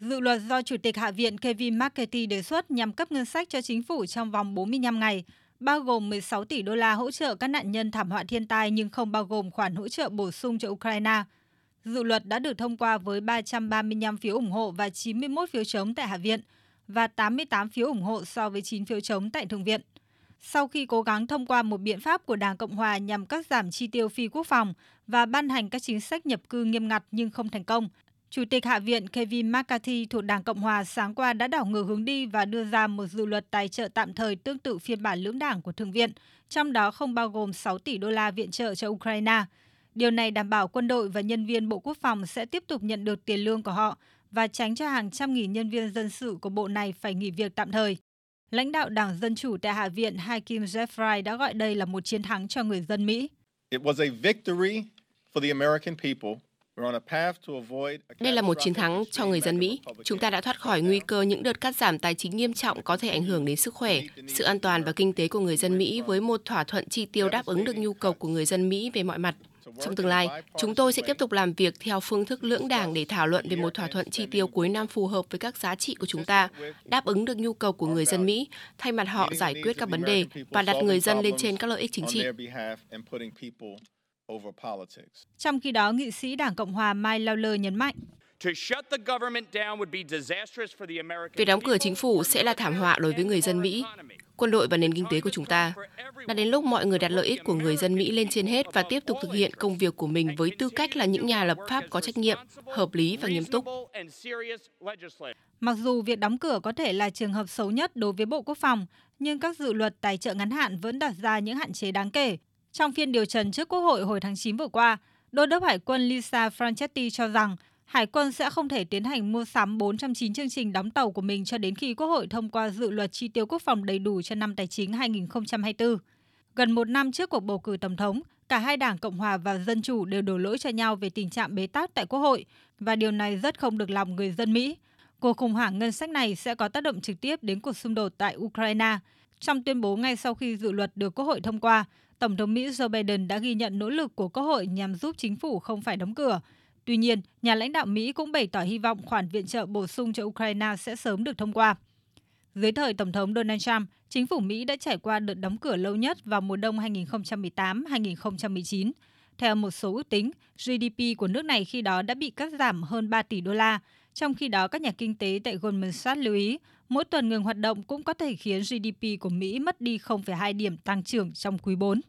Dự luật do Chủ tịch Hạ viện Kevin McCarthy đề xuất nhằm cấp ngân sách cho chính phủ trong vòng 45 ngày, bao gồm 16 tỷ đô la hỗ trợ các nạn nhân thảm họa thiên tai nhưng không bao gồm khoản hỗ trợ bổ sung cho Ukraine. Dự luật đã được thông qua với 335 phiếu ủng hộ và 91 phiếu chống tại Hạ viện và 88 phiếu ủng hộ so với 9 phiếu chống tại Thượng viện. Sau khi cố gắng thông qua một biện pháp của Đảng Cộng hòa nhằm cắt giảm chi tiêu phi quốc phòng và ban hành các chính sách nhập cư nghiêm ngặt nhưng không thành công, Chủ tịch Hạ viện Kevin McCarthy thuộc Đảng Cộng hòa sáng qua đã đảo ngược hướng đi và đưa ra một dự luật tài trợ tạm thời tương tự phiên bản lưỡng đảng của Thượng viện, trong đó không bao gồm 6 tỷ đô la viện trợ cho Ukraine. Điều này đảm bảo quân đội và nhân viên Bộ Quốc phòng sẽ tiếp tục nhận được tiền lương của họ và tránh cho hàng trăm nghìn nhân viên dân sự của bộ này phải nghỉ việc tạm thời. Lãnh đạo Đảng Dân Chủ tại Hạ viện Hakim Jeffrey đã gọi đây là một chiến thắng cho người dân Mỹ. It was a victory for the American people đây là một chiến thắng cho người dân Mỹ. Chúng ta đã thoát khỏi nguy cơ những đợt cắt giảm tài chính nghiêm trọng có thể ảnh hưởng đến sức khỏe, sự an toàn và kinh tế của người dân Mỹ với một thỏa thuận chi tiêu đáp ứng được nhu cầu của người dân Mỹ về mọi mặt. Trong tương lai, chúng tôi sẽ tiếp tục làm việc theo phương thức lưỡng đảng để thảo luận về một thỏa thuận chi tiêu cuối năm phù hợp với các giá trị của chúng ta, đáp ứng được nhu cầu của người dân Mỹ, thay mặt họ giải quyết các vấn đề và đặt người dân lên trên các lợi ích chính trị. Trong khi đó, nghị sĩ Đảng Cộng hòa Mike Lawler nhấn mạnh, Việc đóng cửa chính phủ sẽ là thảm họa đối với người dân Mỹ, quân đội và nền kinh tế của chúng ta. Đã đến lúc mọi người đặt lợi ích của người dân Mỹ lên trên hết và tiếp tục thực hiện công việc của mình với tư cách là những nhà lập pháp có trách nhiệm, hợp lý và nghiêm túc. Mặc dù việc đóng cửa có thể là trường hợp xấu nhất đối với Bộ Quốc phòng, nhưng các dự luật tài trợ ngắn hạn vẫn đặt ra những hạn chế đáng kể. Trong phiên điều trần trước Quốc hội hồi tháng 9 vừa qua, Đô đốc Hải quân Lisa Franchetti cho rằng Hải quân sẽ không thể tiến hành mua sắm 409 chương trình đóng tàu của mình cho đến khi Quốc hội thông qua dự luật chi tiêu quốc phòng đầy đủ cho năm tài chính 2024. Gần một năm trước cuộc bầu cử tổng thống, cả hai đảng Cộng hòa và Dân chủ đều đổ lỗi cho nhau về tình trạng bế tắc tại Quốc hội, và điều này rất không được lòng người dân Mỹ. Cuộc khủng hoảng ngân sách này sẽ có tác động trực tiếp đến cuộc xung đột tại Ukraine. Trong tuyên bố ngay sau khi dự luật được Quốc hội thông qua, Tổng thống Mỹ Joe Biden đã ghi nhận nỗ lực của Quốc hội nhằm giúp chính phủ không phải đóng cửa. Tuy nhiên, nhà lãnh đạo Mỹ cũng bày tỏ hy vọng khoản viện trợ bổ sung cho Ukraine sẽ sớm được thông qua. Dưới thời Tổng thống Donald Trump, chính phủ Mỹ đã trải qua đợt đóng cửa lâu nhất vào mùa đông 2018-2019. Theo một số ước tính, GDP của nước này khi đó đã bị cắt giảm hơn 3 tỷ đô la. Trong khi đó, các nhà kinh tế tại Goldman Sachs lưu ý, mỗi tuần ngừng hoạt động cũng có thể khiến GDP của Mỹ mất đi 0,2 điểm tăng trưởng trong quý 4.